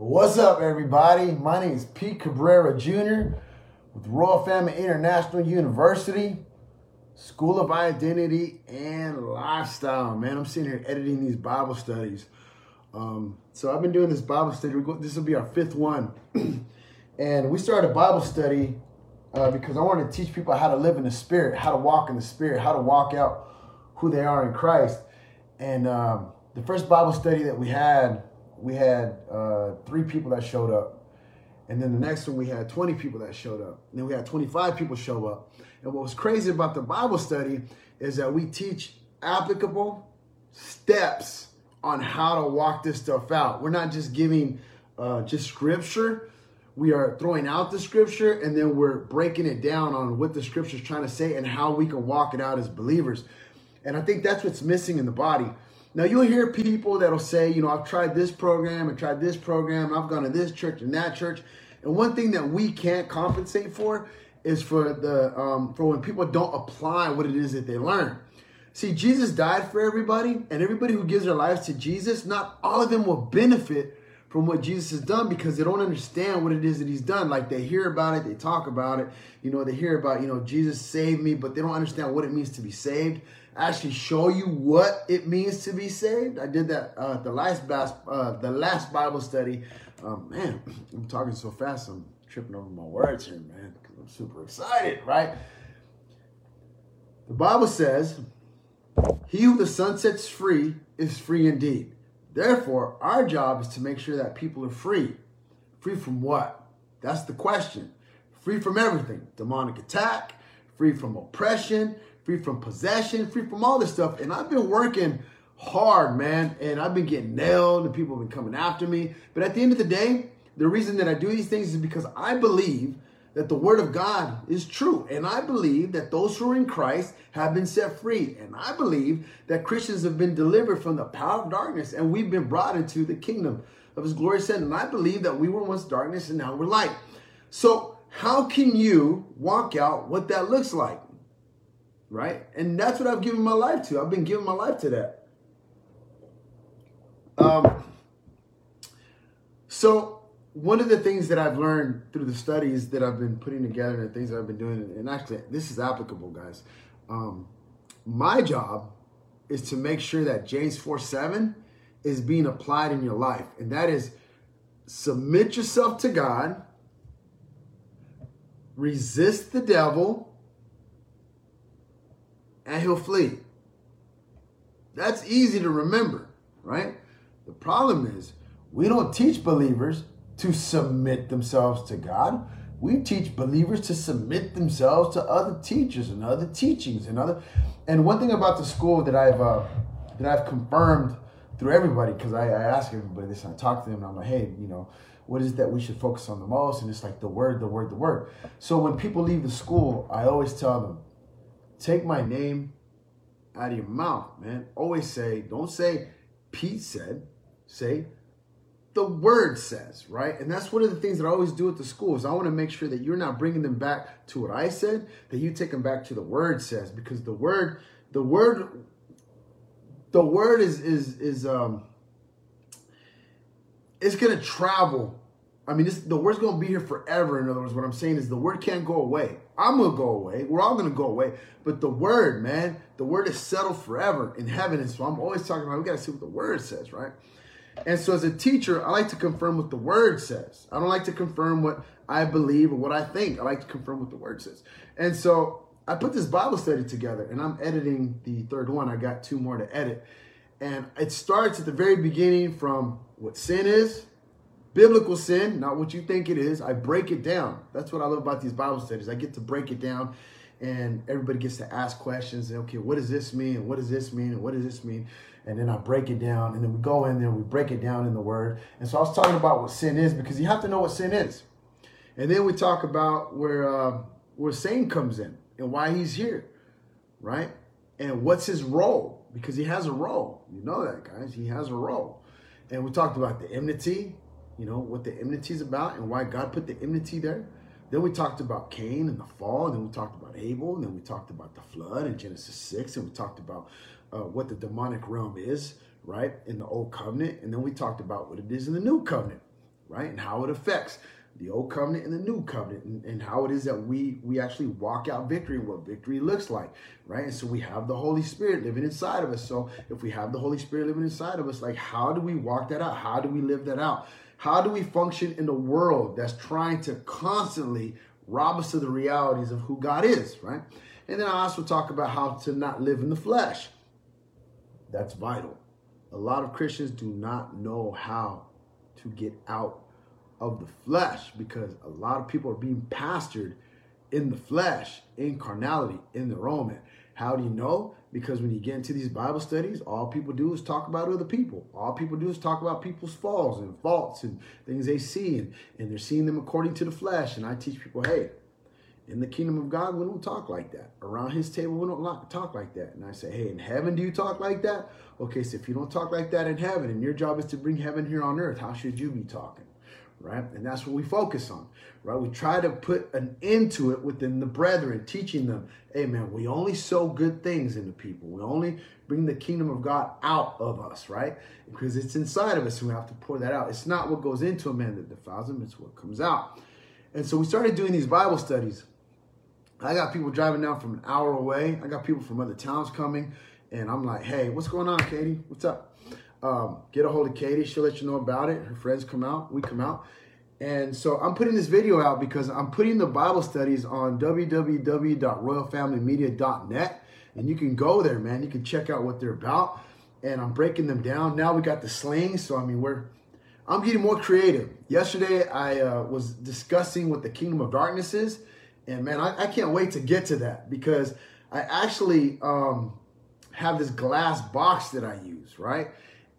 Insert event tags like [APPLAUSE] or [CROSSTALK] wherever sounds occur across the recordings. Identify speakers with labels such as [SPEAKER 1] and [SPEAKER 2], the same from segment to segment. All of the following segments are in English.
[SPEAKER 1] What's up, everybody? My name is Pete Cabrera Jr. with Royal Family International University, School of Identity and Lifestyle. Man, I'm sitting here editing these Bible studies. Um, so I've been doing this Bible study. This will be our fifth one. [CLEARS THROAT] and we started a Bible study uh, because I wanted to teach people how to live in the Spirit, how to walk in the Spirit, how to walk out who they are in Christ. And um, the first Bible study that we had we had uh, three people that showed up. And then the next one, we had 20 people that showed up. And then we had 25 people show up. And what was crazy about the Bible study is that we teach applicable steps on how to walk this stuff out. We're not just giving uh, just scripture. We are throwing out the scripture and then we're breaking it down on what the scripture is trying to say and how we can walk it out as believers. And I think that's what's missing in the body. Now you'll hear people that'll say, you know, I've tried this program and tried this program, I've gone to this church and that church. And one thing that we can't compensate for is for the um, for when people don't apply what it is that they learn. See, Jesus died for everybody, and everybody who gives their lives to Jesus, not all of them will benefit from what Jesus has done because they don't understand what it is that he's done. Like they hear about it, they talk about it, you know, they hear about, you know, Jesus saved me, but they don't understand what it means to be saved actually show you what it means to be saved. I did that uh, the last uh, the last Bible study. Um, man, [CLEARS THROAT] I'm talking so fast, I'm tripping over my words here, man, because I'm super excited, right? The Bible says, "He who the Son sets free is free indeed." Therefore, our job is to make sure that people are free. Free from what? That's the question. Free from everything demonic attack, free from oppression, free from possession, free from all this stuff. And I've been working hard, man, and I've been getting nailed and people have been coming after me. But at the end of the day, the reason that I do these things is because I believe that the word of God is true. And I believe that those who are in Christ have been set free. And I believe that Christians have been delivered from the power of darkness and we've been brought into the kingdom of his glorious son. And I believe that we were once darkness and now we're light. So how can you walk out what that looks like? Right? And that's what I've given my life to. I've been giving my life to that. Um, so one of the things that I've learned through the studies that I've been putting together and things that I've been doing, and actually this is applicable, guys. Um, my job is to make sure that James 4 7 is being applied in your life. And that is submit yourself to God, resist the devil, and he'll flee. That's easy to remember, right? The problem is we don't teach believers to submit themselves to God. We teach believers to submit themselves to other teachers and other teachings and other. And one thing about the school that I've uh, that I've confirmed through everybody, because I, I ask everybody this and I talk to them and I'm like, hey, you know, what is it that we should focus on the most? And it's like the word, the word, the word. So when people leave the school, I always tell them, take my name out of your mouth, man. Always say, don't say Pete said, say the word says, right? And that's one of the things that I always do at the schools. I want to make sure that you're not bringing them back to what I said, that you take them back to the word says, because the word, the word, the word is is is um, it's gonna travel I mean, this, the word's going to be here forever. In other words, what I'm saying is the word can't go away. I'm going to go away. We're all going to go away. But the word, man, the word is settled forever in heaven. And so I'm always talking about, we got to see what the word says, right? And so as a teacher, I like to confirm what the word says. I don't like to confirm what I believe or what I think. I like to confirm what the word says. And so I put this Bible study together and I'm editing the third one. I got two more to edit. And it starts at the very beginning from what sin is, biblical sin, not what you think it is. I break it down. That's what I love about these Bible studies. I get to break it down and everybody gets to ask questions. And, okay, what does this mean? What does this mean? And what does this mean? And then I break it down. And then we go in there we break it down in the word. And so I was talking about what sin is because you have to know what sin is. And then we talk about where uh, where Satan comes in and why he's here, right? And what's his role? Because he has a role. You know that, guys. He has a role. And we talked about the enmity, you know, what the enmity is about and why God put the enmity there. Then we talked about Cain and the fall, then we talked about Abel, and then we talked about the flood in Genesis 6, and we talked about uh, what the demonic realm is, right, in the old covenant, and then we talked about what it is in the new covenant, right? And how it affects the old covenant and the new covenant and, and, how it is that we we actually walk out victory and what victory looks like right and so we have the holy spirit living inside of us so if we have the holy spirit living inside of us like how do we walk that out how do we live that out how do we function in a world that's trying to constantly rob us of the realities of who god is right? And then i also talk about how to not live in the flesh. That's vital. A lot of christians do not know how to get out of the flesh because a lot of people are being pastored in the flesh, in carnality, in the Roman. How do you know? Because when you get into these Bible studies, all people do is talk about other people. All people do is talk about people's faults and faults and things they see, and, and they're seeing them according to the flesh. And I teach people, hey, in the kingdom of God, we don't talk like that. Around his table, we don't talk like that. And I say, hey, in heaven, do you talk like that? Okay, so if you don't talk like that in heaven, and your job is to bring heaven here on earth, how should you be talking? Right? And that's what we focus on, right? We try to put an end to it within the brethren, teaching them, hey man, we only sow good things into people. We only bring the kingdom of God out of us, right? Because it's inside of us we have to pour that out. It's not what goes into a man that defiles him, it's what comes out. And so we started doing these Bible studies. I got people driving down from an hour away. I got people from other towns coming. And I'm like, hey, what's going on, Katie? What's up? Um, get a hold of Katie. She'll let you know about it. Her friends come out. We come out. And so I'm putting this video out because I'm putting the Bible studies on www.royalfamilymedia.net. And you can go there, man. You can check out what they're about. And I'm breaking them down. Now we got the slings. So, I mean, we're, I'm getting more creative. Yesterday, I uh, was discussing what the kingdom of darkness is. And man, I, I can't wait to get to that because I actually um, have this glass box that I use, right?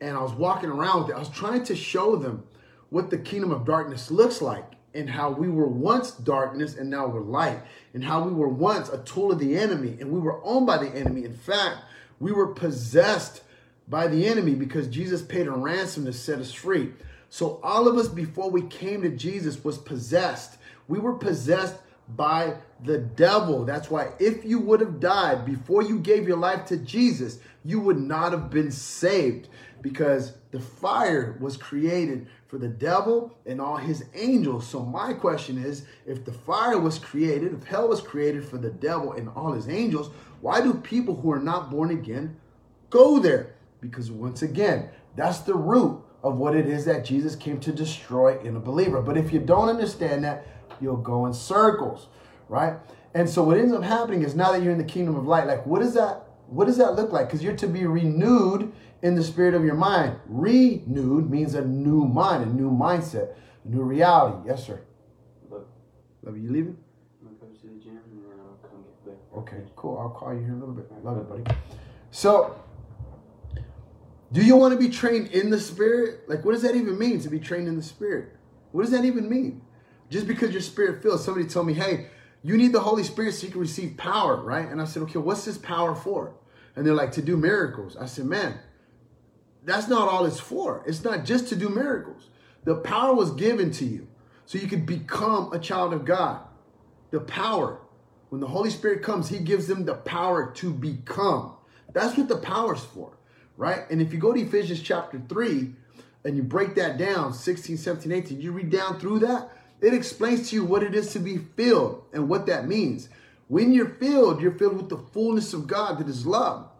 [SPEAKER 1] And I was walking around with it. I was trying to show them what the kingdom of darkness looks like and how we were once darkness and now we're light, and how we were once a tool of the enemy and we were owned by the enemy. In fact, we were possessed by the enemy because Jesus paid a ransom to set us free. So all of us before we came to Jesus was possessed. We were possessed by the devil. That's why if you would have died before you gave your life to Jesus, you would not have been saved because the fire was created for the devil and all his angels. So my question is, if the fire was created, if hell was created for the devil and all his angels, why do people who are not born again go there? Because once again, that's the root of what it is that Jesus came to destroy in a believer. But if you don't understand that, you'll go in circles, right? And so what ends up happening is now that you're in the kingdom of light, like what does that what does that look like? Because you're to be renewed in the spirit of your mind. Renewed means a new mind, a new mindset, a new reality. Yes, sir. Love, Love you. leaving? I'm going to the gym and then I'll come get back. Okay, cool. I'll call you here a little bit. Love it, buddy. So, do you want to be trained in the spirit? Like, what does that even mean to be trained in the spirit? What does that even mean? Just because your spirit fills, somebody told me, hey, you need the Holy Spirit so you can receive power, right? And I said, okay, what's this power for? And they're like, to do miracles. I said, man, that's not all it's for. It's not just to do miracles. The power was given to you so you could become a child of God. The power. When the Holy Spirit comes, He gives them the power to become. That's what the power's for, right? And if you go to Ephesians chapter 3 and you break that down, 16, 17, 18, you read down through that, it explains to you what it is to be filled and what that means. When you're filled, you're filled with the fullness of God that is love.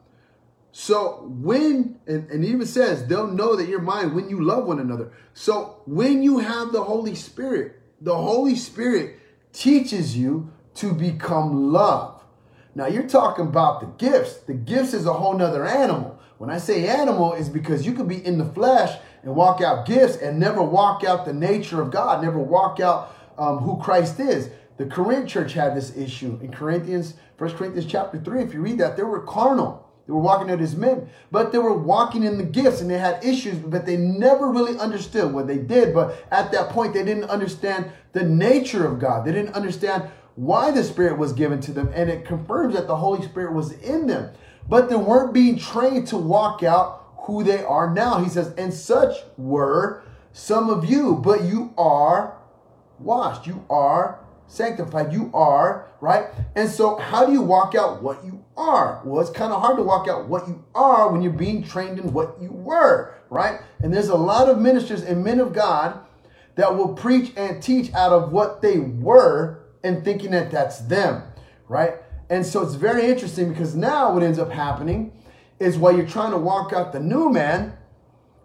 [SPEAKER 1] So when, and, and even says, they'll know that you're mine when you love one another. So when you have the Holy Spirit, the Holy Spirit teaches you to become love. Now you're talking about the gifts. The gifts is a whole nother animal. When I say animal, is because you could be in the flesh and walk out gifts and never walk out the nature of God, never walk out um, who Christ is. The Corinth church had this issue in Corinthians, 1 Corinthians chapter 3. If you read that, they were carnal. They were walking out as men, but they were walking in the gifts and they had issues, but they never really understood what they did. But at that point, they didn't understand the nature of God. They didn't understand why the Spirit was given to them. And it confirms that the Holy Spirit was in them. But they weren't being trained to walk out who they are now. He says, and such were some of you, but you are washed. You are sanctified. You are, right? And so, how do you walk out what you are? Well, it's kind of hard to walk out what you are when you're being trained in what you were, right? And there's a lot of ministers and men of God that will preach and teach out of what they were and thinking that that's them, right? And so it's very interesting because now what ends up happening is while you're trying to walk out the new man,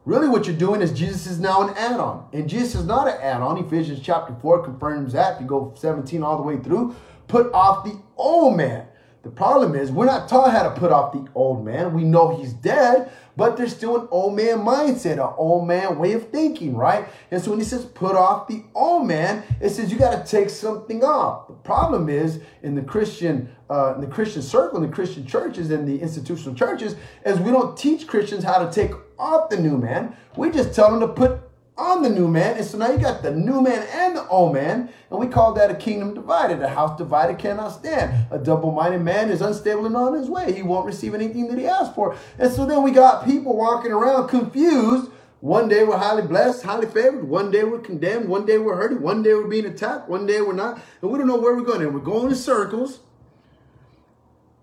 [SPEAKER 1] really what you're doing is Jesus is now an add-on. And Jesus is not an add-on. Ephesians chapter 4 confirms that. If you go 17 all the way through, put off the old man. The problem is we're not taught how to put off the old man. We know he's dead, but there's still an old man mindset, an old man way of thinking, right? And so when he says put off the old man, it says you got to take something off. The problem is in the Christian, uh, in the Christian circle, in the Christian churches, in the institutional churches, is we don't teach Christians how to take off the new man. We just tell them to put on the new man. And so now you got the new man and the old man. And we call that a kingdom divided. A house divided cannot stand. A double minded man is unstable and on his way. He won't receive anything that he asked for. And so then we got people walking around confused. One day we're highly blessed, highly favored. One day we're condemned. One day we're hurting. One day we're being attacked. One day we're not. And we don't know where we're going. And we're going in circles.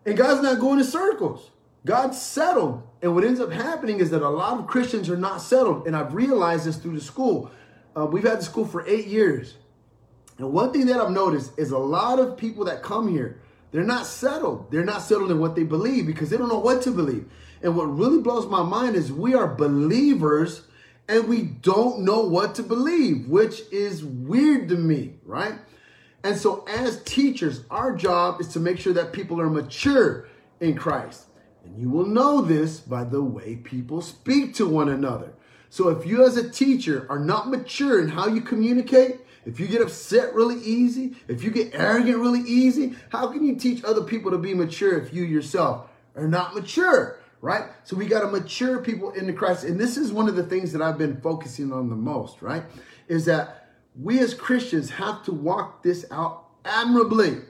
[SPEAKER 1] And God's not going in circles. God's settled. And what ends up happening is that a lot of Christians are not settled. And I've realized this through the school. Uh, we've had the school for eight years. And one thing that I've noticed is a lot of people that come here, they're not settled. They're not settled in what they believe because they don't know what to believe. And what really blows my mind is we are believers and we don't know what to believe, which is weird to me, right? And so, as teachers, our job is to make sure that people are mature in Christ. And you will know this by the way people speak to one another. So if you as a teacher are not mature in how you communicate, if you get upset really easy, if you get arrogant really easy, how can you teach other people to be mature if you yourself are not mature? Right? So we got to mature people into Christ. And this is one of the things that I've been focusing on the most, right? Is that we as Christians have to walk this out admirably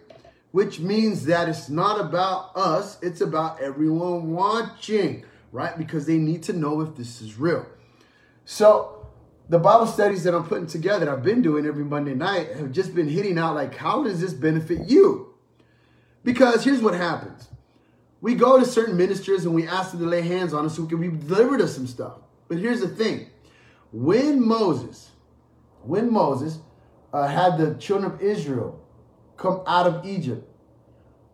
[SPEAKER 1] which means that it's not about us, it's about everyone watching, right? Because they need to know if this is real. So, the Bible studies that I'm putting together, I've been doing every Monday night, have just been hitting out like, how does this benefit you? Because here's what happens we go to certain ministers and we ask them to lay hands on us so we can be delivered of some stuff. But here's the thing when Moses, when Moses uh, had the children of Israel come out of Egypt.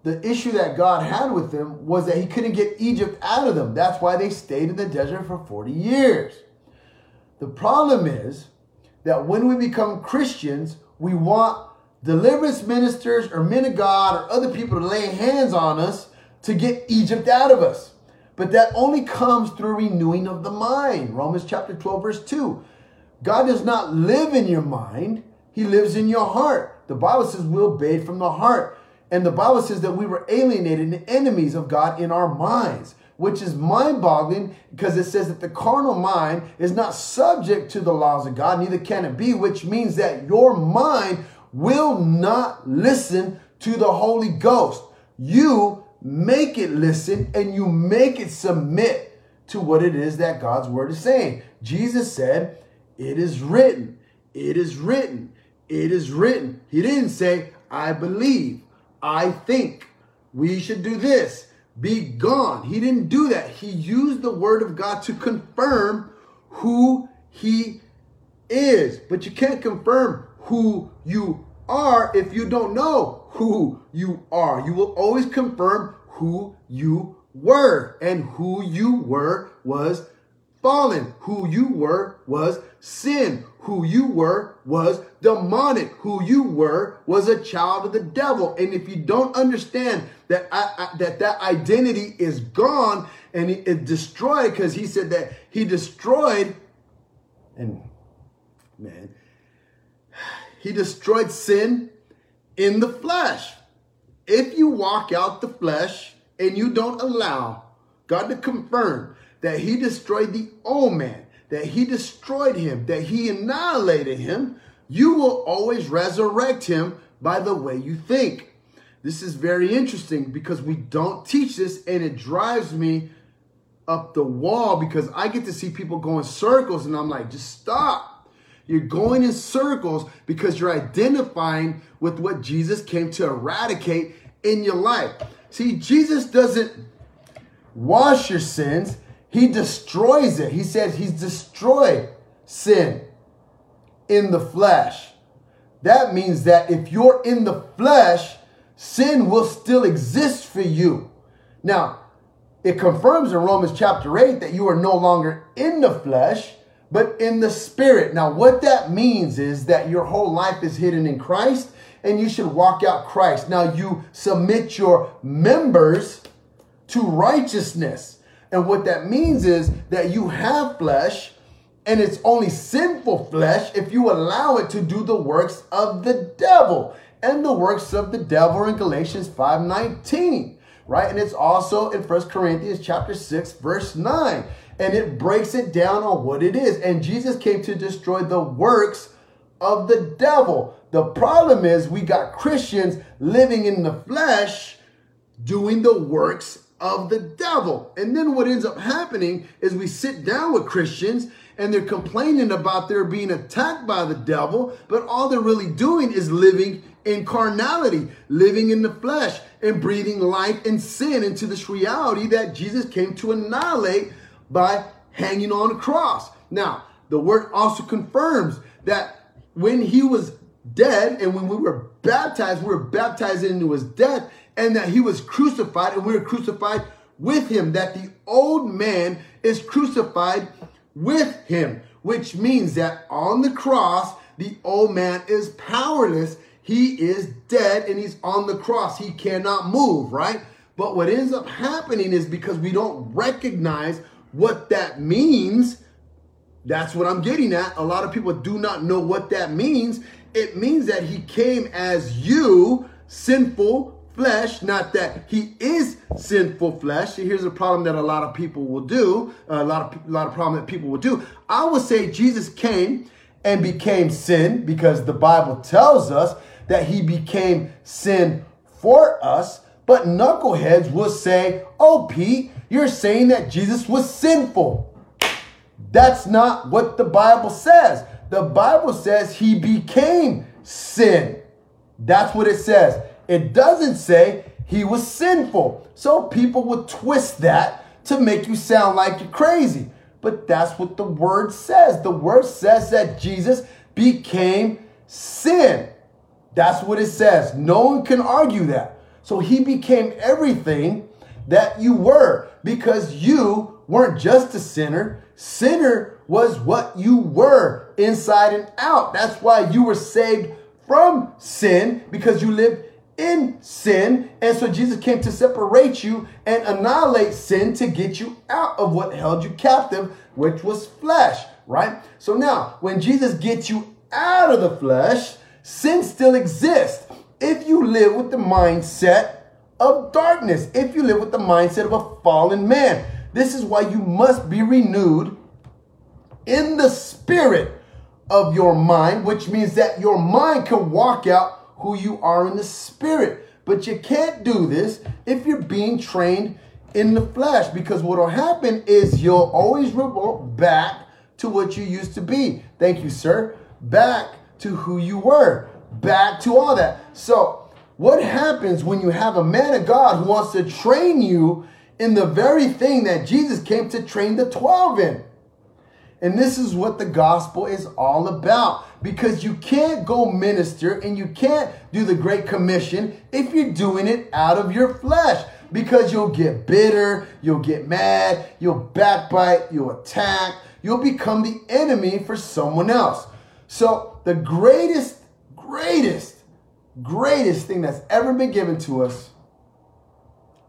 [SPEAKER 1] The issue that God had with them was that he couldn't get Egypt out of them. That's why they stayed in the desert for 40 years. The problem is that when we become Christians, we want deliverance ministers or men of God or other people to lay hands on us to get Egypt out of us. But that only comes through renewing of the mind. Romans chapter 12, verse 2. God does not live in your mind, He lives in your heart. The Bible says we obeyed from the heart. And the Bible says that we were alienated and enemies of God in our minds, which is mind boggling because it says that the carnal mind is not subject to the laws of God, neither can it be, which means that your mind will not listen to the Holy Ghost. You make it listen and you make it submit to what it is that God's word is saying. Jesus said, It is written, it is written. It is written. He didn't say, I believe, I think, we should do this, be gone. He didn't do that. He used the word of God to confirm who he is. But you can't confirm who you are if you don't know who you are. You will always confirm who you were. And who you were was fallen. Who you were was sin. Who you were was demonic. Who you were was a child of the devil. And if you don't understand that I, I, that that identity is gone and it, destroyed, because he said that he destroyed, and man, he destroyed sin in the flesh. If you walk out the flesh and you don't allow God to confirm that he destroyed the old man, that he destroyed him, that he annihilated him, you will always resurrect him by the way you think. This is very interesting because we don't teach this and it drives me up the wall because I get to see people go in circles and I'm like, just stop. You're going in circles because you're identifying with what Jesus came to eradicate in your life. See, Jesus doesn't wash your sins. He destroys it. He says he's destroyed sin in the flesh. That means that if you're in the flesh, sin will still exist for you. Now, it confirms in Romans chapter 8 that you are no longer in the flesh, but in the spirit. Now, what that means is that your whole life is hidden in Christ and you should walk out Christ. Now, you submit your members to righteousness. And what that means is that you have flesh and it's only sinful flesh if you allow it to do the works of the devil. And the works of the devil in Galatians 5:19, right? And it's also in First Corinthians chapter 6 verse 9. And it breaks it down on what it is. And Jesus came to destroy the works of the devil. The problem is we got Christians living in the flesh doing the works of the devil. And then what ends up happening is we sit down with Christians and they're complaining about their being attacked by the devil, but all they're really doing is living in carnality, living in the flesh, and breathing life and sin into this reality that Jesus came to annihilate by hanging on a cross. Now, the word also confirms that when he was dead and when we were baptized, we were baptized into his death, and that he was crucified and we were crucified with him, that the old man is crucified with him, which means that on the cross, the old man is powerless. He is dead and he's on the cross. He cannot move, right? But what ends up happening is because we don't recognize what that means, that's what I'm getting at. A lot of people do not know what that means. It means that he came as you, sinful, flesh, not that he is sinful flesh. Here's a problem that a lot of people will do, a lot of a lot of problem that people will do. I would say Jesus came and became sin because the Bible tells us that he became sin for us. But knuckleheads will say, "Oh, Pete, you're saying that Jesus was sinful." That's not what the Bible says. The Bible says he became sin. That's what it says. It doesn't say he was sinful. So people would twist that to make you sound like you're crazy. But that's what the word says. The word says that Jesus became sin. That's what it says. No one can argue that. So he became everything that you were because you weren't just a sinner. Sinner was what you were inside and out. That's why you were saved from sin because you lived in sin. And so Jesus came to separate you and annihilate sin to get you out of what held you captive, which was flesh, right? So now, when Jesus gets you out of the flesh, sin still exists. If you live with the mindset of darkness, if you live with the mindset of a fallen man, this is why you must be renewed in the spirit of your mind, which means that your mind can walk out who you are in the spirit. But you can't do this if you're being trained in the flesh because what will happen is you'll always revert back to what you used to be. Thank you, sir. Back to who you were, back to all that. So, what happens when you have a man of God who wants to train you in the very thing that Jesus came to train the 12 in? And this is what the gospel is all about. Because you can't go minister and you can't do the Great Commission if you're doing it out of your flesh. Because you'll get bitter, you'll get mad, you'll backbite, you'll attack, you'll become the enemy for someone else. So, the greatest, greatest, greatest thing that's ever been given to us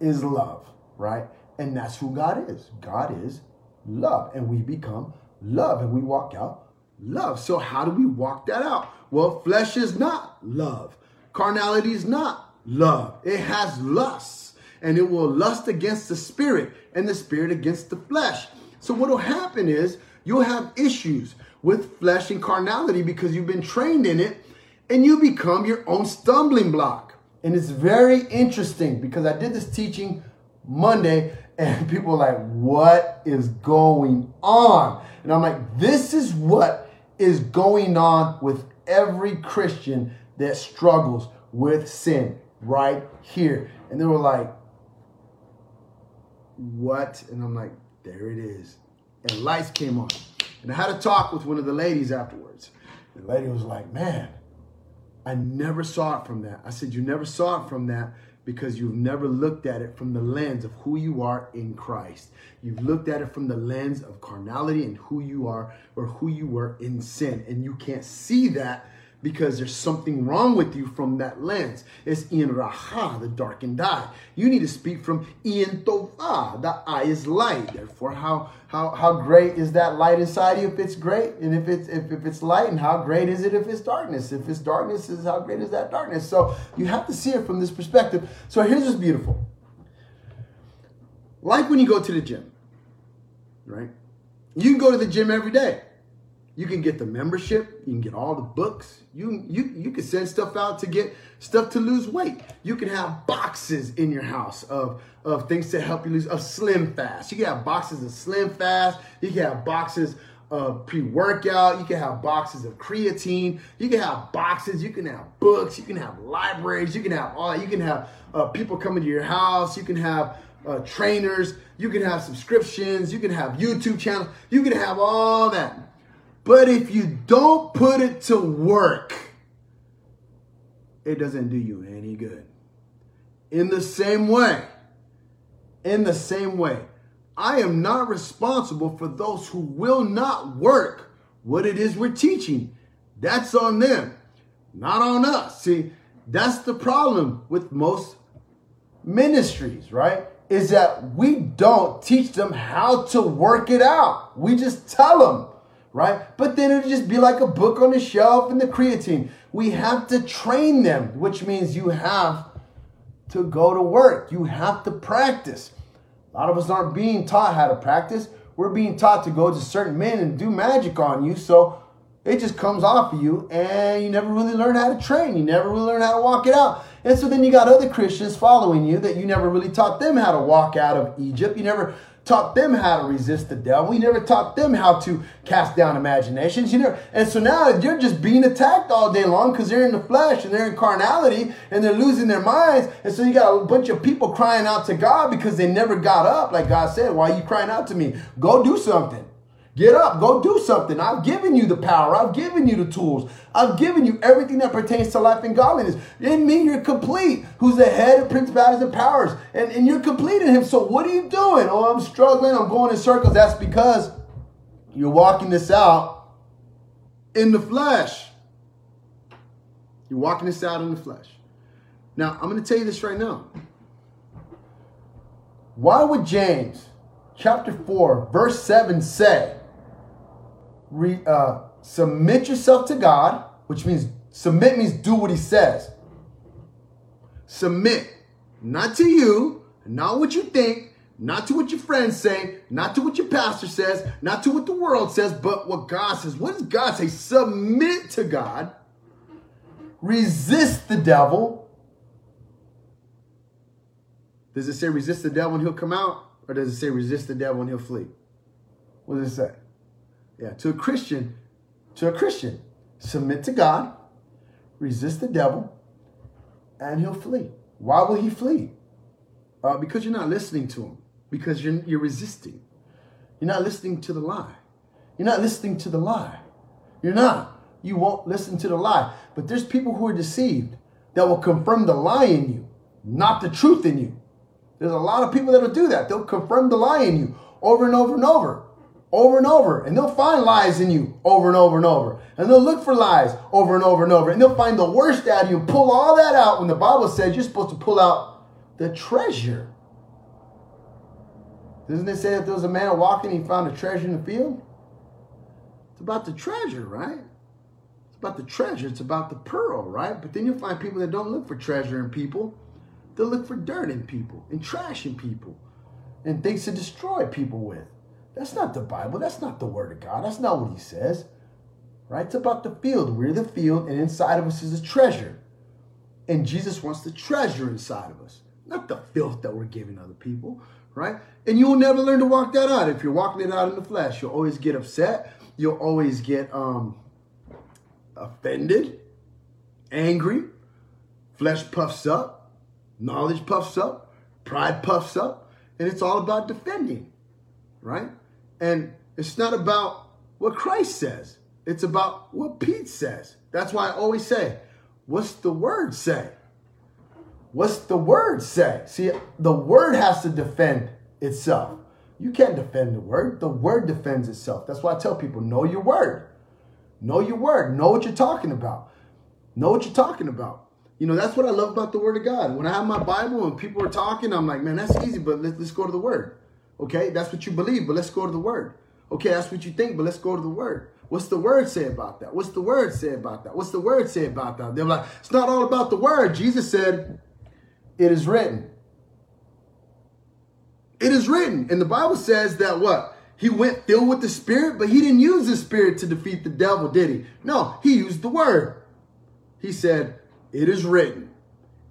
[SPEAKER 1] is love, right? And that's who God is. God is love. And we become love and we walk out love. So, how do we walk that out? Well, flesh is not love, carnality is not love. It has lusts and it will lust against the spirit and the spirit against the flesh. So, what will happen is you'll have issues with flesh and carnality because you've been trained in it and you become your own stumbling block. And it's very interesting because I did this teaching Monday and people like, what is going on? And I'm like, this is what is going on with every Christian that struggles with sin right here. And they were like, what? And I'm like, there it is. And lights came on. And I had a talk with one of the ladies afterwards. The lady was like, man, I never saw it from that. I said, you never saw it from that because you've never looked at it from the lens of who you are in Christ. You've looked at it from the lens of carnality and who you are or who you were in sin. And you can't see that because there's something wrong with you from that lens. It's in Raha, the darkened eye. You need to speak from in Tova, the eye is light. Therefore, how how how great is that light inside you if it's great, and if it's if, if it's light, and how great is it if it's darkness? If it's darkness, is how great is that darkness? So you have to see it from this perspective. So here's what's beautiful. Like when you go to the gym, right? You can go to the gym every day. You can get the membership. You can get all the books. You you you can send stuff out to get stuff to lose weight. You can have boxes in your house of of things to help you lose. Of Slim Fast. You can have boxes of Slim Fast. You can have boxes of pre-workout. You can have boxes of creatine. You can have boxes. You can have books. You can have libraries. You can have all. You can have uh, people coming to your house. You can have uh, trainers. You can have subscriptions. You can have YouTube channels. You can have all that. But if you don't put it to work, it doesn't do you any good. In the same way, in the same way, I am not responsible for those who will not work what it is we're teaching. That's on them, not on us. See, that's the problem with most ministries, right? Is that we don't teach them how to work it out. We just tell them right? But then it'll just be like a book on the shelf and the creatine. We have to train them, which means you have to go to work. You have to practice. A lot of us aren't being taught how to practice. We're being taught to go to certain men and do magic on you. So it just comes off of you and you never really learn how to train. You never really learn how to walk it out. And so then you got other Christians following you that you never really taught them how to walk out of Egypt. You never taught them how to resist the devil. You never taught them how to cast down imaginations. You know, and so now you're just being attacked all day long because they're in the flesh and they're in carnality and they're losing their minds. And so you got a bunch of people crying out to God because they never got up. Like God said, why are you crying out to me? Go do something. Get up, go do something. I've given you the power. I've given you the tools. I've given you everything that pertains to life and godliness. In me, you're complete. Who's the head of principalities and powers? And, and you're complete in him. So what are you doing? Oh, I'm struggling. I'm going in circles. That's because you're walking this out in the flesh. You're walking this out in the flesh. Now, I'm going to tell you this right now. Why would James chapter 4, verse 7 say, re, uh, submit yourself to God, which means submit means do what he says. Submit, not to you, not what you think, not to what your friends say, not to what your pastor says, not to what the world says, but what God says. What does God say? Submit to God, resist the devil. Does it say resist the devil and he'll come out? Or does it say resist the devil and he'll flee? What does it say? Yeah, to a Christian, to a Christian, submit to God, resist the devil, and he'll flee. Why will he flee? Uh, because you're not listening to him. Because you're, you're resisting. You're not listening to the lie. You're not listening to the lie. You're not. You won't listen to the lie. But there's people who are deceived that will confirm the lie in you, not the truth in you. There's a lot of people that will do that. They'll confirm the lie in you over and over and over over and over. And they'll find lies in you over and over and over. And they'll look for lies over and over and over. And they'll find the worst out of you, and pull all that out when the Bible says you're supposed to pull out the treasure. Doesn't it say that there was a man walking, and he found a treasure in the field? It's about the treasure, right? It's about the treasure. It's about the pearl, right? But then you'll find people that don't look for treasure in people. They'll look for dirt in people and trash in people and things to destroy people with. That's not the Bible. That's not the Word of God. That's not what He says. Right? It's about the field. We're the field, and inside of us is a treasure. And Jesus wants the treasure inside of us, not the filth that we're giving other people. Right? And you'll never learn to walk that out. If you're walking it out in the flesh, you'll always get upset. You'll always get um, offended, angry. Flesh puffs up, knowledge puffs up, pride puffs up, and it's all about defending, right? And it's not about what Christ says. It's about what Pete says. That's why I always say, what's the word say? What's the word say? See, the word has to defend itself. You can't defend the word. The word defends itself. That's why I tell people know your word. Know your word. Know what you're talking about. Know what you're talking about. You know, that's what I love about the word of God. When I have my Bible and people are talking, I'm like, man, that's easy, but let's, let's go to the word. Okay, that's what you believe, but let's go to the word. Okay, that's what you think, but let's go to the word. What's the word say about that? What's the word say about that? What's the word say about that? They're like, it's not all about the word. Jesus said, it is written. It is written. And the Bible says that what? He went filled with the Spirit, but he didn't use the Spirit to defeat the devil, did he? No, he used the word. He said, It is written.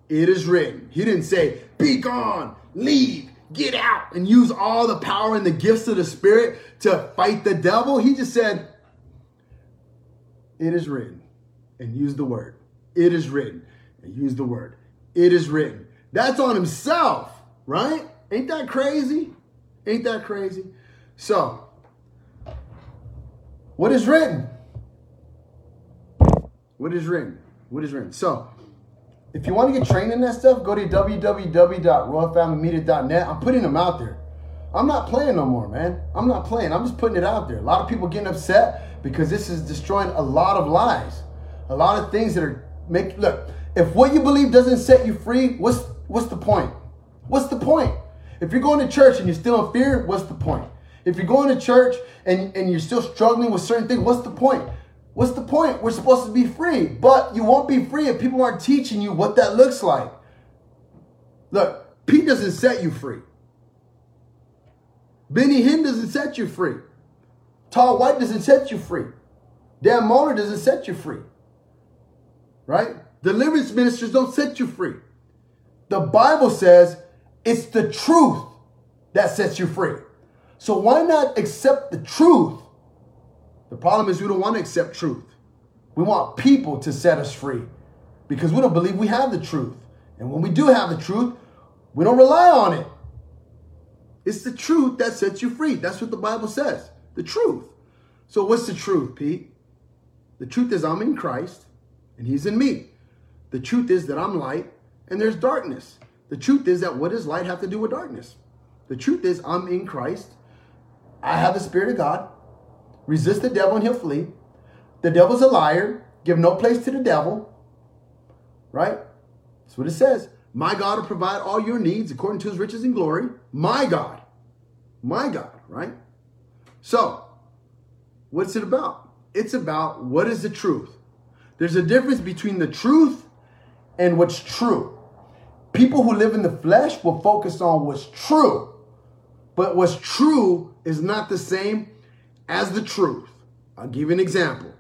[SPEAKER 1] It is written. He didn't say, Be gone, leave, get out, and use all the power and the gifts of the Spirit to fight the devil. He just said, It is written, and use the word. It is written, and use the word. It is written. That's on himself, right? Ain't that crazy? Ain't that crazy? So, what is written? What is written? What is written? So, if you want to get trained in that stuff, go to www.royalfamilymedia.net. I'm putting them out there. I'm not playing no more, man. I'm not playing. I'm just putting it out there. A lot of people getting upset because this is destroying a lot of lives. A lot of things that are make look, if what you believe doesn't set you free, what's what's the point? What's the point? If you're going to church and you're still in fear, what's the point? If you're going to church and, and you're still struggling with certain things, what's the point? What's the point? We're supposed to be free, but you won't be free if people aren't teaching you what that looks like. Look, Pete doesn't set you free. Benny Hinn doesn't set you free. Todd White doesn't set you free. Dan Mohler doesn't set you free. Right? Deliverance ministers don't set you free. The Bible says it's the truth that sets you free. So why not accept the truth? The problem is we don't want to accept truth. We want people to set us free because we don't believe we have the truth. And when we do have the truth, we don't rely on it. It's the truth that sets you free. That's what the Bible says. The truth. So what's the truth, Pete? The truth is I'm in Christ and he's in me. The truth is that I'm light and there's darkness. The truth is that what does light have to do with darkness? The truth is I'm in Christ. I have the Spirit of God. Resist the devil and he'll flee. The devil's a liar. Give no place to the devil. Right? That's what it says. My God will provide all your needs according to his riches and glory. My God. My God, right? So, what's it about? It's about what is the truth. There's a difference between the truth and what's true. People who live in the flesh will focus on what's true. But what's true is not the same as the truth. I'll give you an example.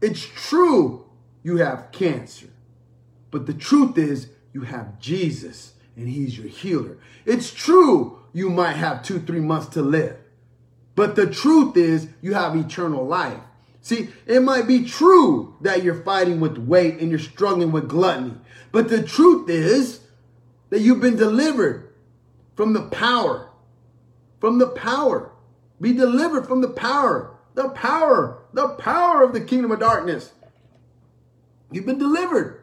[SPEAKER 1] It's true you have cancer, but the truth is you have Jesus and he's your healer. It's true you might have two, three months to live, but the truth is you have eternal life. See, it might be true that you're fighting with weight and you're struggling with gluttony, but the truth is that you've been delivered from the power, from the power. Be delivered from the power, the power, the power of the kingdom of darkness. You've been delivered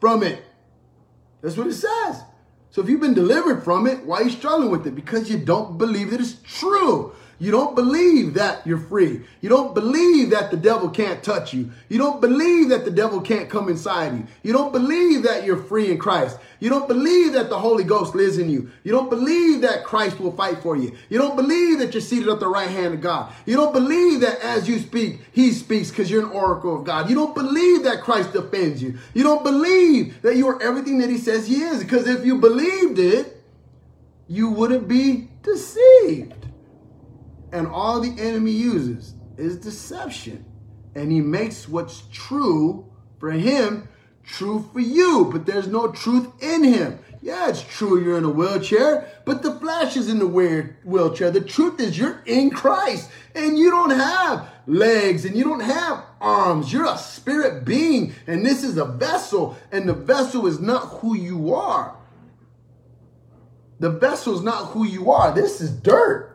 [SPEAKER 1] from it. That's what it says. So if you've been delivered from it, why are you struggling with it? Because you don't believe that it's true. You don't believe that you're free. You don't believe that the devil can't touch you. You don't believe that the devil can't come inside you. You don't believe that you're free in Christ. You don't believe that the Holy Ghost lives in you. You don't believe that Christ will fight for you. You don't believe that you're seated at the right hand of God. You don't believe that as you speak, he speaks because you're an oracle of God. You don't believe that Christ defends you. You don't believe that you are everything that he says he is because if you believed it, you wouldn't be deceived. And all the enemy uses is deception. And he makes what's true for him true for you, but there's no truth in him. Yeah, it's true you're in a wheelchair, but the flesh is in the weird wheelchair. The truth is you're in Christ and you don't have legs and you don't have arms. You're a spirit being and this is a vessel and the vessel is not who you are. The vessel is not who you are. This is dirt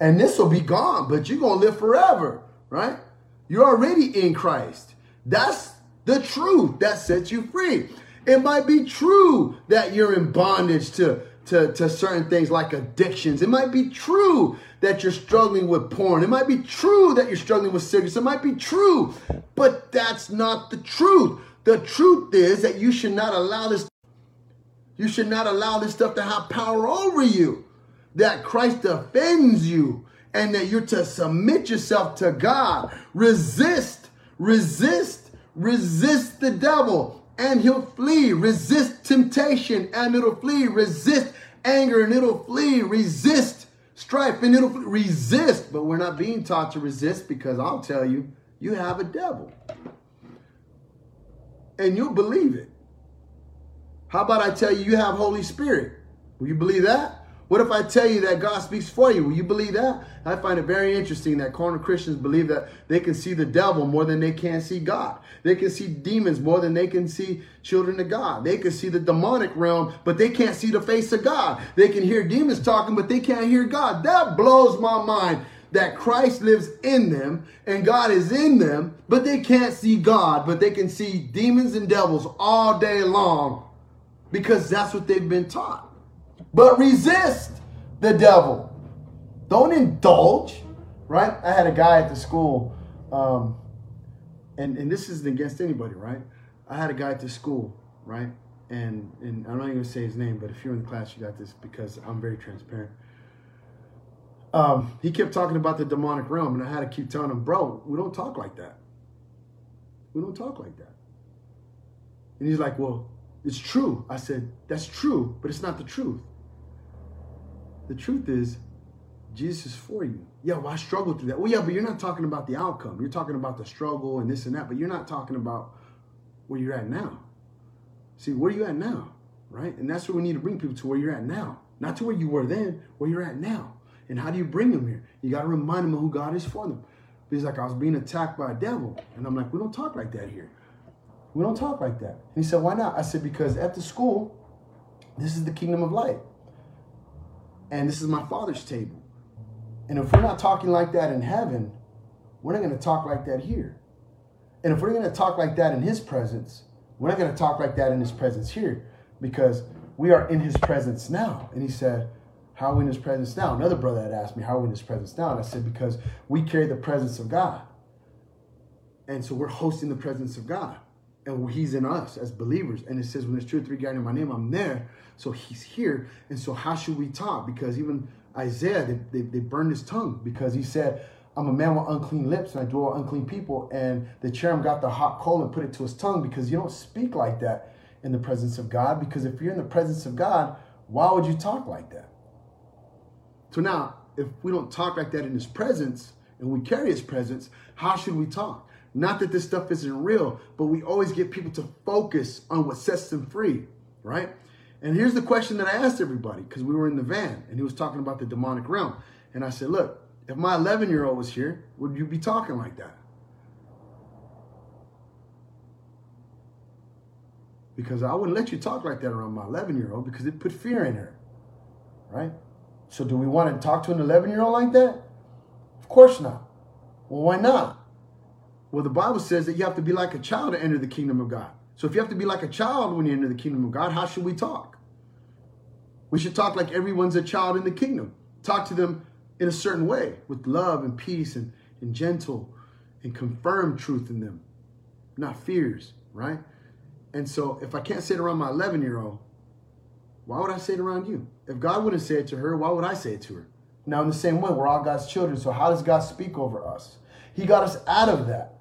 [SPEAKER 1] and this will be gone, but you're going to live forever, right? You're already in Christ. That's the truth that sets you free. It might be true that you're in bondage to, to, to certain things like addictions. It might be true that you're struggling with porn. It might be true that you're struggling with cigarettes. It might be true, but that's not the truth. The truth is that you should not allow this you should not allow this stuff to have power over you. That Christ defends you and that you're to submit yourself to God. Resist, resist, resist the devil and he'll flee. Resist temptation and it'll flee. Resist anger and it'll flee. Resist strife and it'll flee. resist. But we're not being taught to resist because I'll tell you, you have a devil. And you'll believe it. How about I tell you you have Holy Spirit? Will you believe that? What if I tell you that God speaks for you? Will you believe that? I find it very interesting that carnal Christians believe that they can see the devil more than they can see God. They can see demons more than they can see children of God. They can see the demonic realm, but they can't see the face of God. They can hear demons talking, but they can't hear God. That blows my mind that Christ lives in them and God is in them, but they can't see God, but they can see demons and devils all day long because that's what they've been taught but resist the devil. Don't indulge, right? I had a guy at the school, um, and, and this isn't against anybody, right? I had a guy at the school, right? And, and I'm not even gonna say his name, but if you're in the class, you got this because I'm very transparent. Um, he kept talking about the demonic realm, and I had to keep telling him, bro, we don't talk like that. We don't talk like that. And he's like, well, it's true. I said, that's true, but it's not the truth. The truth is, Jesus is for you. Yeah, well, I struggled through that. Well, yeah, but you're not talking about the outcome. You're talking about the struggle and this and that, but you're not talking about where you're at now. See, where are you at now? Right? And that's where we need to bring people to where you're at now. Not to where you were then, where you're at now. And how do you bring them here? You got to remind them of who God is for them. He's like, I was being attacked by a devil. And I'm like, we don't talk like that here. We don't talk like that. And he said, why not? I said, because at the school, this is the kingdom of light and this is my father's table. And if we're not talking like that in heaven, we're not going to talk like that here. And if we're going to talk like that in his presence, we're not going to talk like that in his presence here because we are in his presence now. And he said, How are we in his presence now? Another brother had asked me, How are we in his presence now? And I said, Because we carry the presence of God. And so we're hosting the presence of God. And he's in us as believers. And it says, When there's two or three gathered in my name, I'm there. So he's here. And so how should we talk? Because even Isaiah, they, they, they burned his tongue because he said, I'm a man with unclean lips and I dwell with unclean people. And the cherub got the hot coal and put it to his tongue because you don't speak like that in the presence of God. Because if you're in the presence of God, why would you talk like that? So now, if we don't talk like that in his presence and we carry his presence, how should we talk? Not that this stuff isn't real, but we always get people to focus on what sets them free, right? And here's the question that I asked everybody because we were in the van and he was talking about the demonic realm. And I said, Look, if my 11 year old was here, would you be talking like that? Because I wouldn't let you talk like that around my 11 year old because it put fear in her, right? So, do we want to talk to an 11 year old like that? Of course not. Well, why not? Well, the Bible says that you have to be like a child to enter the kingdom of God. So if you have to be like a child when you enter the kingdom of God, how should we talk? We should talk like everyone's a child in the kingdom. Talk to them in a certain way with love and peace and, and gentle and confirm truth in them, not fears, right? And so if I can't say it around my 11 year old, why would I say it around you? If God wouldn't say it to her, why would I say it to her? Now, in the same way, we're all God's children. So how does God speak over us? He got us out of that.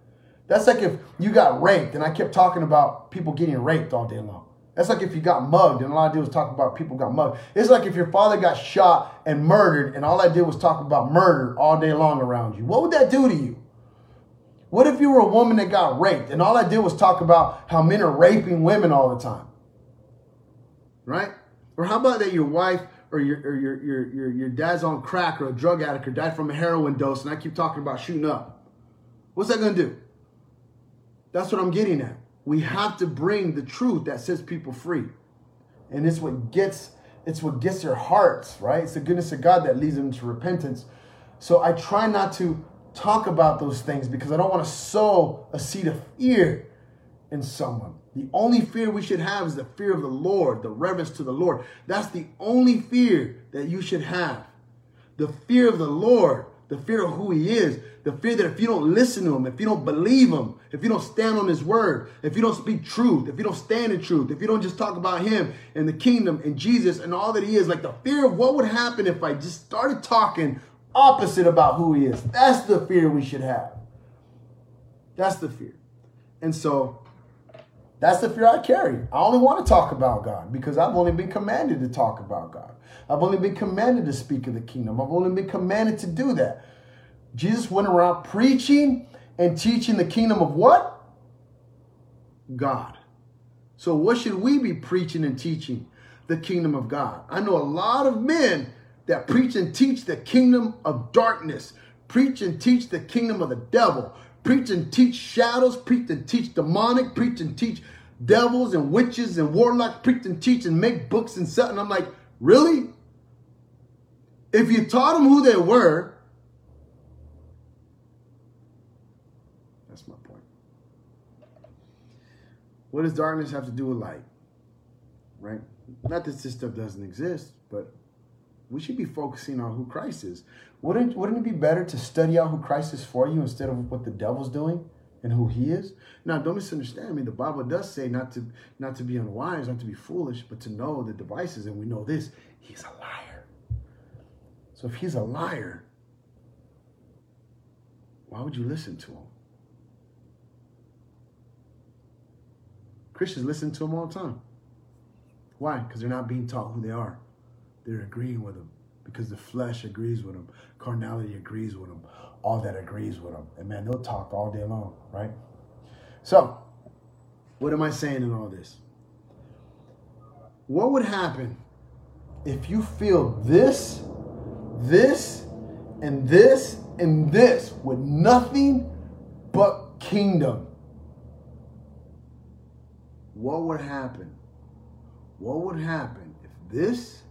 [SPEAKER 1] That's like if you got raped and I kept talking about people getting raped all day long. That's like if you got mugged and all I did was talk about people got mugged. It's like if your father got shot and murdered and all I did was talk about murder all day long around you. What would that do to you? What if you were a woman that got raped and all I did was talk about how men are raping women all the time? Right? Or how about that your wife or your, or your, your, your, your dad's on crack or a drug addict or died from a heroin dose and I keep talking about shooting up? What's that to do? That's what I'm getting at. We have to bring the truth that sets people free. And it's what gets it's what gets their hearts, right? It's the goodness of God that leads them to repentance. So I try not to talk about those things because I don't want to sow a seed of fear in someone. The only fear we should have is the fear of the Lord, the reverence to the Lord. That's the only fear that you should have. The fear of the Lord, the fear of who He is, the fear that if you don't listen to Him, if you don't believe Him, if you don't stand on His word, if you don't speak truth, if you don't stand in truth, if you don't just talk about Him and the kingdom and Jesus and all that He is, like the fear of what would happen if I just started talking opposite about who He is. That's the fear we should have. That's the fear. And so that's the fear I carry. I only want to talk about God because I've only been commanded to talk about God. I've only been commanded to speak of the kingdom. I've only been commanded to do that. Jesus went around preaching and teaching the kingdom of what? God. So, what should we be preaching and teaching? The kingdom of God. I know a lot of men that preach and teach the kingdom of darkness, preach and teach the kingdom of the devil, preach and teach shadows, preach and teach demonic, preach and teach devils and witches and warlocks, preach and teach and make books and stuff. And I'm like, really? If you taught them who they were, that's my point. What does darkness have to do with light? Right? Not that this stuff doesn't exist, but we should be focusing on who Christ is. Wouldn't, wouldn't it be better to study out who Christ is for you instead of what the devil's doing and who he is? Now, don't misunderstand me. The Bible does say not to not to be unwise, not to be foolish, but to know the devices. And we know this: he's a liar. So if he's a liar, why would you listen to him? Christians listen to him all the time. Why? Because they're not being taught who they are. They're agreeing with him because the flesh agrees with them, carnality agrees with them, all that agrees with them. And man, they'll talk all day long, right? So, what am I saying in all this? What would happen if you feel this, this, and this, and this with nothing but kingdom? What would happen? What would happen if this,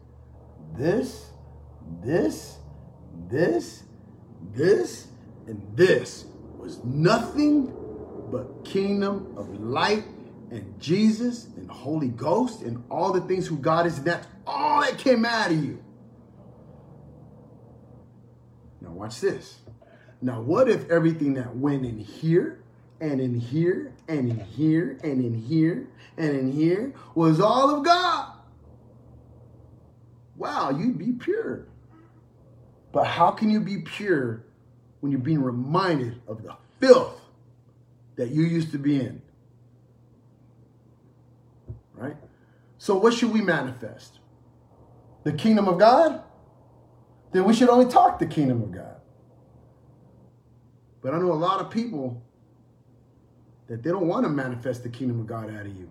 [SPEAKER 1] this, this, this, this, and this was nothing but kingdom of light and Jesus and Holy Ghost and all the things who God is. And that's all that came out of you. Now watch this. Now what if everything that went in here and in here and in here and in here and in here was all of God? Wow, you'd be pure. But how can you be pure when you're being reminded of the filth that you used to be in? Right? So, what should we manifest? The kingdom of God? Then we should only talk the kingdom of God. But I know a lot of people that they don't want to manifest the kingdom of God out of you.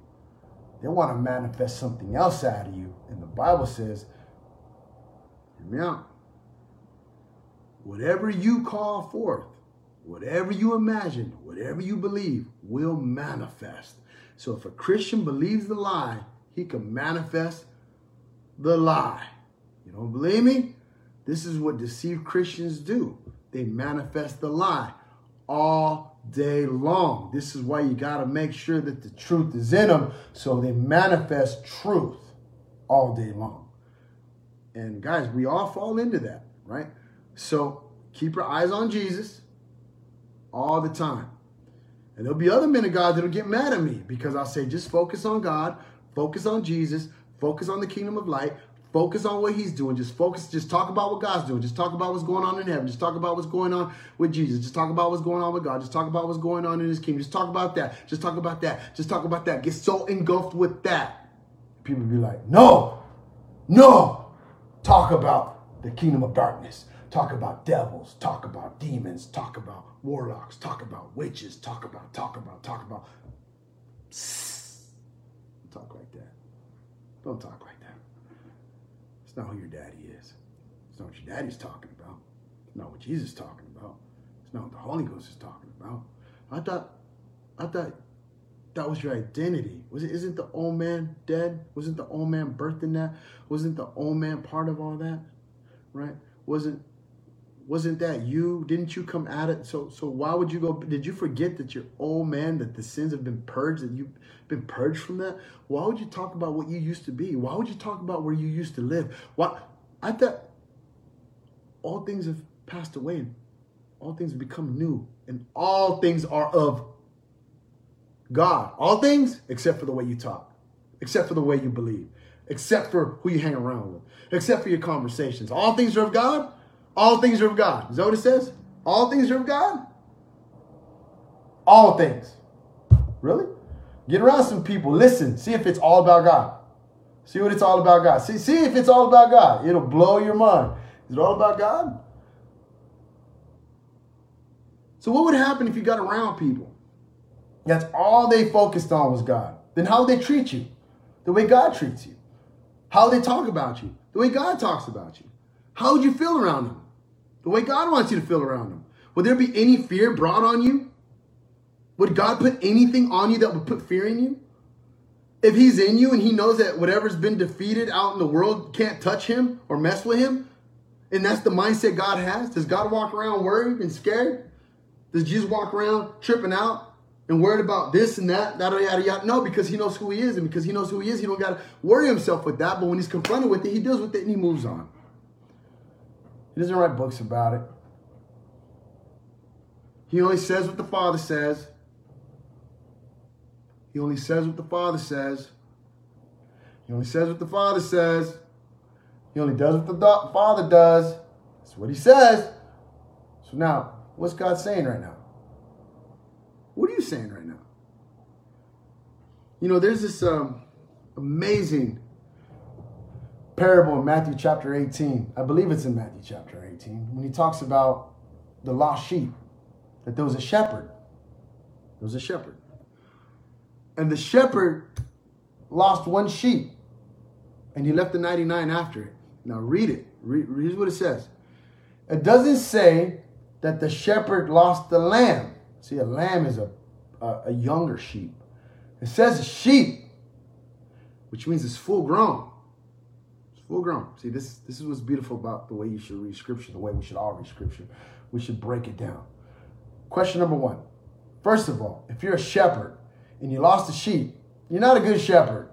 [SPEAKER 1] They want to manifest something else out of you. And the Bible says, out whatever you call forth, whatever you imagine, whatever you believe will manifest. So if a Christian believes the lie, he can manifest the lie. You don't believe me? This is what deceived Christians do. They manifest the lie all day long. This is why you got to make sure that the truth is in them so they manifest truth all day long. And guys, we all fall into that, right? So keep your eyes on Jesus all the time. And there'll be other men of God that'll get mad at me because I'll say, just focus on God, focus on Jesus, focus on the kingdom of light, focus on what he's doing. Just focus, just talk about what God's doing. Just talk about what's going on in heaven. Just talk about what's going on with Jesus. Just talk about what's going on with God. Just talk about what's going on in his kingdom. Just talk about that. Just talk about that. Just talk about that. Get so engulfed with that. People be like, no, no, talk about the kingdom of darkness talk about devils, talk about demons, talk about warlocks, talk about witches, talk about, talk about, talk about. talk like that. Don't talk like that. It's not who your daddy is. It's not what your daddy's talking about. It's not what Jesus is talking about. It's not what the Holy Ghost is talking about. I thought, I thought that was your identity. Was it? Isn't the old man dead? Wasn't the old man birthed in that? Wasn't the old man part of all that? Right? Wasn't wasn't that you? Didn't you come at it? So so why would you go? Did you forget that you're old man, that the sins have been purged, that you've been purged from that? Why would you talk about what you used to be? Why would you talk about where you used to live? Why I thought all things have passed away and all things become new, and all things are of God. All things except for the way you talk, except for the way you believe, except for who you hang around with, except for your conversations. All things are of God all things are of God. Is that what it says? All things are of God? All things. Really? Get around some people. Listen. See if it's all about God. See what it's all about God. See, see if it's all about God. It'll blow your mind. Is it all about God? So what would happen if you got around people? That's all they focused on was God. Then how they treat you? The way God treats you. How they talk about you? The way God talks about you. How would you feel around them? the way God wants you to feel around them. Would there be any fear brought on you? Would God put anything on you that would put fear in you? If he's in you and he knows that whatever's been defeated out in the world can't touch him or mess with him, and that's the mindset God has, does God walk around worried and scared? Does Jesus walk around tripping out and worried about this and that, yada, yada, yada? No, because he knows who he is. And because he knows who he is, he don't got to worry himself with that. But when he's confronted with it, he deals with it and he moves on. He doesn't write books about it. He only says what the Father says. He only says what the Father says. He only says what the Father says. He only does what the Father does. That's what he says. So now, what's God saying right now? What are you saying right now? You know, there's this um, amazing parable in Matthew chapter 18. I believe it's in Matthew chapter 18 when he talks about the lost sheep, that there was a shepherd. There was a shepherd. And the shepherd lost one sheep and he left the 99 after it. Now read it. Read, read what it says. It doesn't say that the shepherd lost the lamb. See, a lamb is a, a, a younger sheep. It says a sheep, which means it's full grown It's full grown. See, this this is what's beautiful about the way you should read scripture, the way we should all read scripture. We should break it down. Question number one. First of all, if you're a shepherd and you lost a sheep, you're not a good shepherd.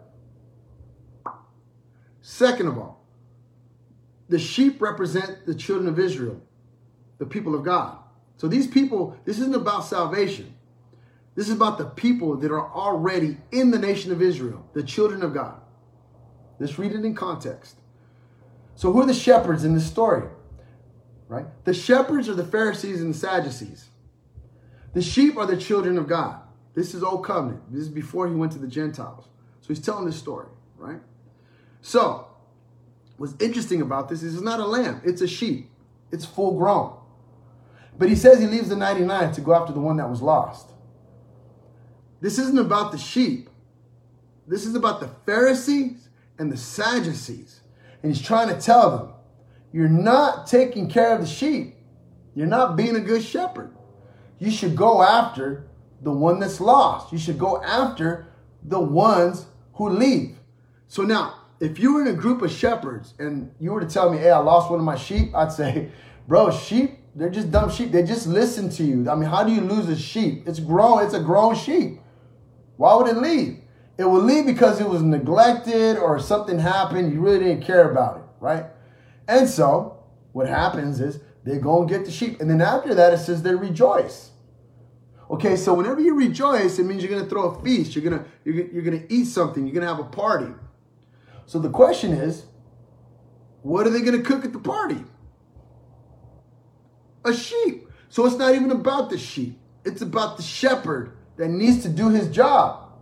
[SPEAKER 1] Second of all, the sheep represent the children of Israel, the people of God. So these people, this isn't about salvation. This is about the people that are already in the nation of Israel, the children of God. Let's read it in context. So, who are the shepherds in this story? Right? The shepherds are the Pharisees and the Sadducees. The sheep are the children of God. This is Old Covenant. This is before he went to the Gentiles. So, he's telling this story, right? So, what's interesting about this is it's not a lamb, it's a sheep. It's full grown. But he says he leaves the 99 to go after the one that was lost. This isn't about the sheep. This is about the Pharisees and the Sadducees. And he's trying to tell them, you're not taking care of the sheep. You're not being a good shepherd. You should go after the one that's lost. You should go after the ones who leave. So now, if you were in a group of shepherds and you were to tell me, hey, I lost one of my sheep, I'd say, bro, sheep, they're just dumb sheep. They just listen to you. I mean, how do you lose a sheep? It's grown, it's a grown sheep. Why would it leave? It would leave because it was neglected or something happened. You really didn't care about it, right? And so what happens is they go and get the sheep. And then after that, it says they rejoice. Okay, so whenever you rejoice, it means you're going to throw a feast. You're going to you're, you're going to eat something. You're going to have a party. So the question is, what are they going to cook at the party? A sheep. So it's not even about the sheep. It's about the shepherd that needs to do his job.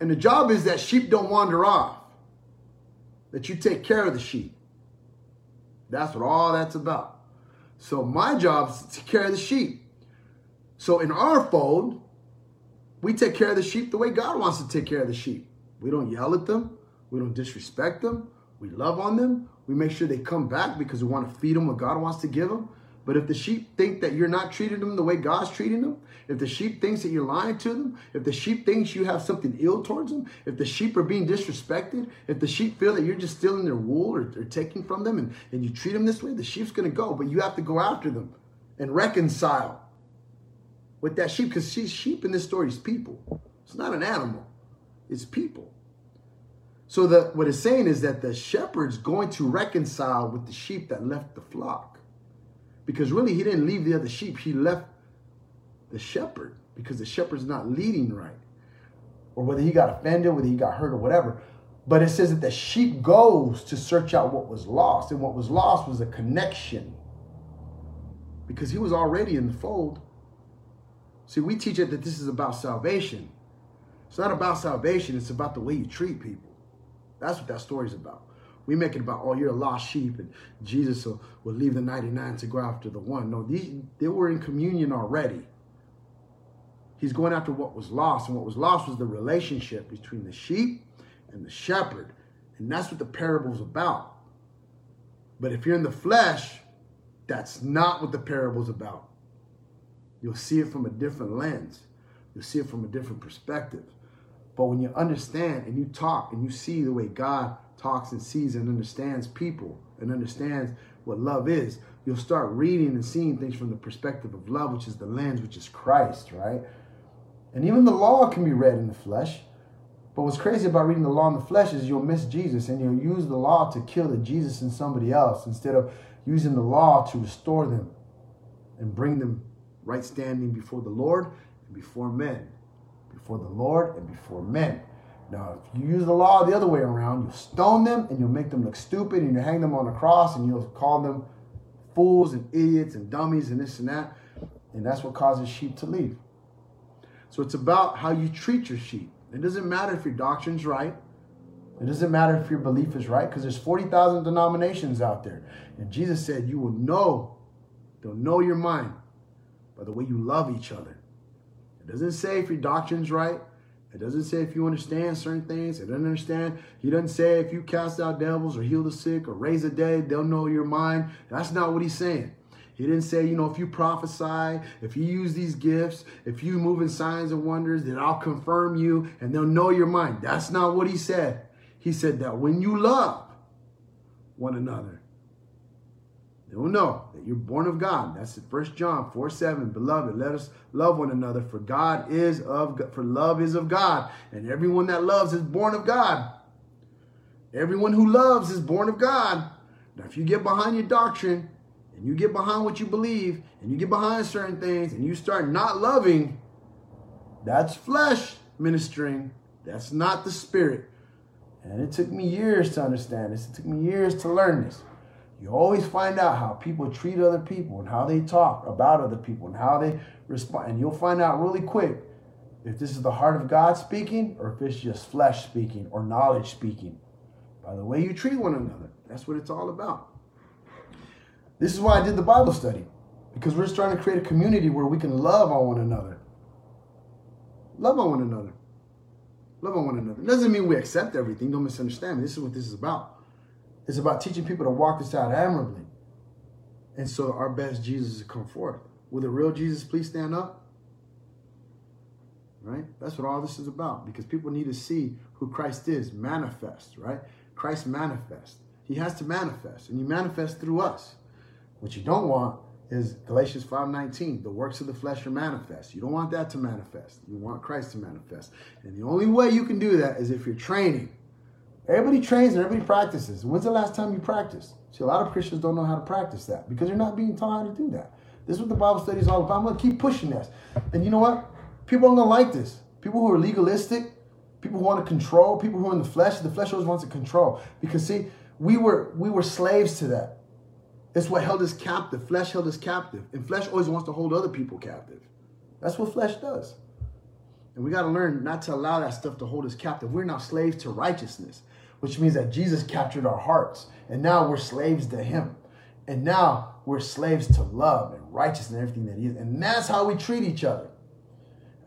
[SPEAKER 1] And the job is that sheep don't wander off, that you take care of the sheep. That's what all that's about. So my job is to care of the sheep. So in our fold, we take care of the sheep the way God wants to take care of the sheep. We don't yell at them. We don't disrespect them. We love on them. We make sure they come back because we want to feed them what God wants to give them. But if the sheep think that you're not treating them the way God's treating them, if the sheep thinks that you're lying to them, if the sheep thinks you have something ill towards them, if the sheep are being disrespected, if the sheep feel that you're just stealing their wool or, or taking from them and, and you treat them this way, the sheep's going to go. But you have to go after them and reconcile with that sheep because sheep in this story is people. It's not an animal, it's people. So the, what it's saying is that the shepherd's going to reconcile with the sheep that left the flock. Because really, he didn't leave the other sheep. He left the shepherd because the shepherd's not leading right. Or whether he got offended, whether he got hurt or whatever. But it says that the sheep goes to search out what was lost. And what was lost was a connection. Because he was already in the fold. See, we teach it that this is about salvation. It's not about salvation, it's about the way you treat people. That's what that story's about. We make it about, oh, you're a lost sheep, and Jesus will, will leave the 99 to go after the one. No, these, they were in communion already. He's going after what was lost, and what was lost was the relationship between the sheep and the shepherd. And that's what the parable's about. But if you're in the flesh, that's not what the parable's about. You'll see it from a different lens. You'll see it from a different perspective. But when you understand and you talk and you see the way God talks and sees and understands people and understands what love is, you'll start reading and seeing things from the perspective of love, which is the lens, which is Christ, right? And even the law can be read in the flesh. But what's crazy about reading the law in the flesh is you'll miss Jesus and you'll use the law to kill the Jesus in somebody else instead of using the law to restore them and bring them right standing before the Lord and before men before the Lord and before men. Now, if you use the law the other way around, you'll stone them and you'll make them look stupid and you'll hang them on the cross and you'll call them fools and idiots and dummies and this and that. And that's what causes sheep to leave. So it's about how you treat your sheep. It doesn't matter if your doctrine's right. It doesn't matter if your belief is right because there's 40,000 denominations out there. And Jesus said you will know, they'll know your mind by the way you love each other. It doesn't say if your doctrine's right. It doesn't say if you understand certain things. It doesn't understand. He doesn't say if you cast out devils or heal the sick or raise the dead, they'll know your mind. That's not what he's saying. He didn't say, you know, if you prophesy, if you use these gifts, if you move in signs and wonders, then I'll confirm you and they'll know your mind. That's not what he said. He said that when you love one another, they will know that you're born of God. That's First John 4 7. Beloved, let us love one another, for God is of for love is of God. And everyone that loves is born of God. Everyone who loves is born of God. Now, if you get behind your doctrine and you get behind what you believe and you get behind certain things and you start not loving, that's flesh ministering. That's not the spirit. And it took me years to understand this. It took me years to learn this. You always find out how people treat other people and how they talk about other people and how they respond. And you'll find out really quick if this is the heart of God speaking or if it's just flesh speaking or knowledge speaking. By the way you treat one another. That's what it's all about. This is why I did the Bible study because we're just trying to create a community where we can love on one another. Love on one another. Love on one another. It doesn't mean we accept everything. Don't misunderstand me. This is what this is about. It's about teaching people to walk this out admirably. And so our best Jesus come forth. Will the real Jesus please stand up? Right? That's what all this is about because people need to see who Christ is manifest, right? Christ manifest. He has to manifest, and he manifests through us. What you don't want is Galatians 5:19, the works of the flesh are manifest. You don't want that to manifest. You want Christ to manifest. And the only way you can do that is if you're training Everybody trains and everybody practices. When's the last time you practiced? See, a lot of Christians don't know how to practice that because they're not being taught how to do that. This is what the Bible study is all about. I'm going to keep pushing this. And you know what? People aren't going to like this. People who are legalistic, people who want to control, people who are in the flesh, the flesh always wants to control. Because see, we were we were slaves to that. It's what held us captive. Flesh held us captive. And flesh always wants to hold other people captive. That's what flesh does. And we got to learn not to allow that stuff to hold us captive. We're not slaves to righteousness which means that Jesus captured our hearts. And now we're slaves to him. And now we're slaves to love and righteousness and everything that he is. And that's how we treat each other.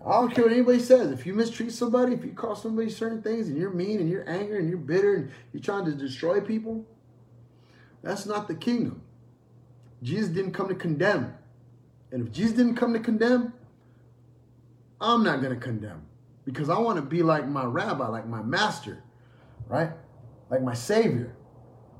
[SPEAKER 1] I don't care what anybody says. If you mistreat somebody, if you call somebody certain things and you're mean and you're angry and you're bitter and you're trying to destroy people, that's not the kingdom. Jesus didn't come to condemn. And if Jesus didn't come to condemn, I'm not going to condemn because I want to be like my rabbi, like my master, right? Like my savior.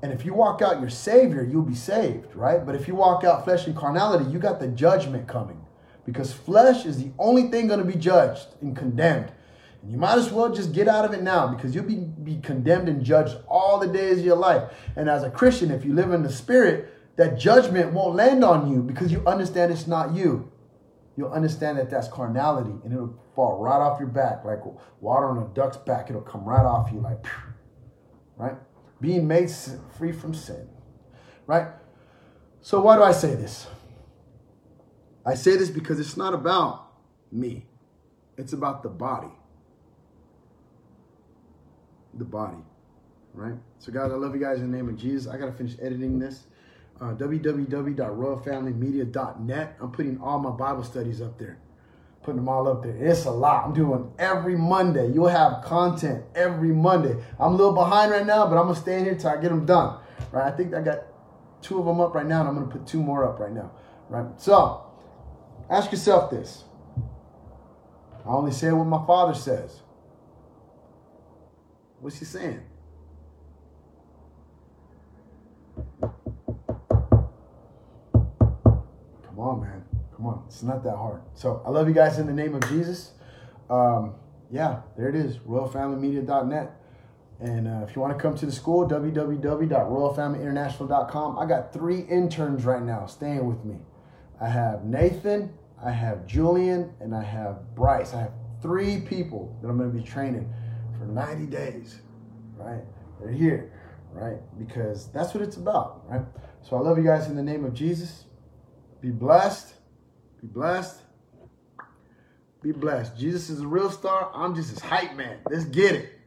[SPEAKER 1] And if you walk out your savior, you'll be saved, right? But if you walk out flesh and carnality, you got the judgment coming because flesh is the only thing going to be judged and condemned. And you might as well just get out of it now because you'll be, be condemned and judged all the days of your life. And as a Christian, if you live in the spirit, that judgment won't land on you because you understand it's not you. You'll understand that that's carnality and it'll fall right off your back like water on a duck's back. It'll come right off you like, right? Being made free from sin, right? So why do I say this? I say this because it's not about me. It's about the body. The body, right? So guys, I love you guys in the name of Jesus. I got to finish editing this uh, www.royalfamilymedia.net. I'm putting all my Bible studies up there, putting them all up there. It's a lot. I'm doing every Monday. You'll have content every Monday. I'm a little behind right now, but I'm gonna stay in here till I get them done. Right? I think I got two of them up right now, and I'm gonna put two more up right now. Right? So, ask yourself this. I only say what my father says. What's he saying? Come on, man. Come on. It's not that hard. So I love you guys in the name of Jesus. Um, yeah, there it is. RoyalFamilyMedia.net. And uh, if you want to come to the school, www.royalfamilyinternational.com. I got three interns right now staying with me. I have Nathan, I have Julian, and I have Bryce. I have three people that I'm going to be training for 90 days, right? They're here, right? Because that's what it's about, right? So I love you guys in the name of Jesus. Be blessed. Be blessed. Be blessed. Jesus is a real star. I'm just his hype man. Let's get it.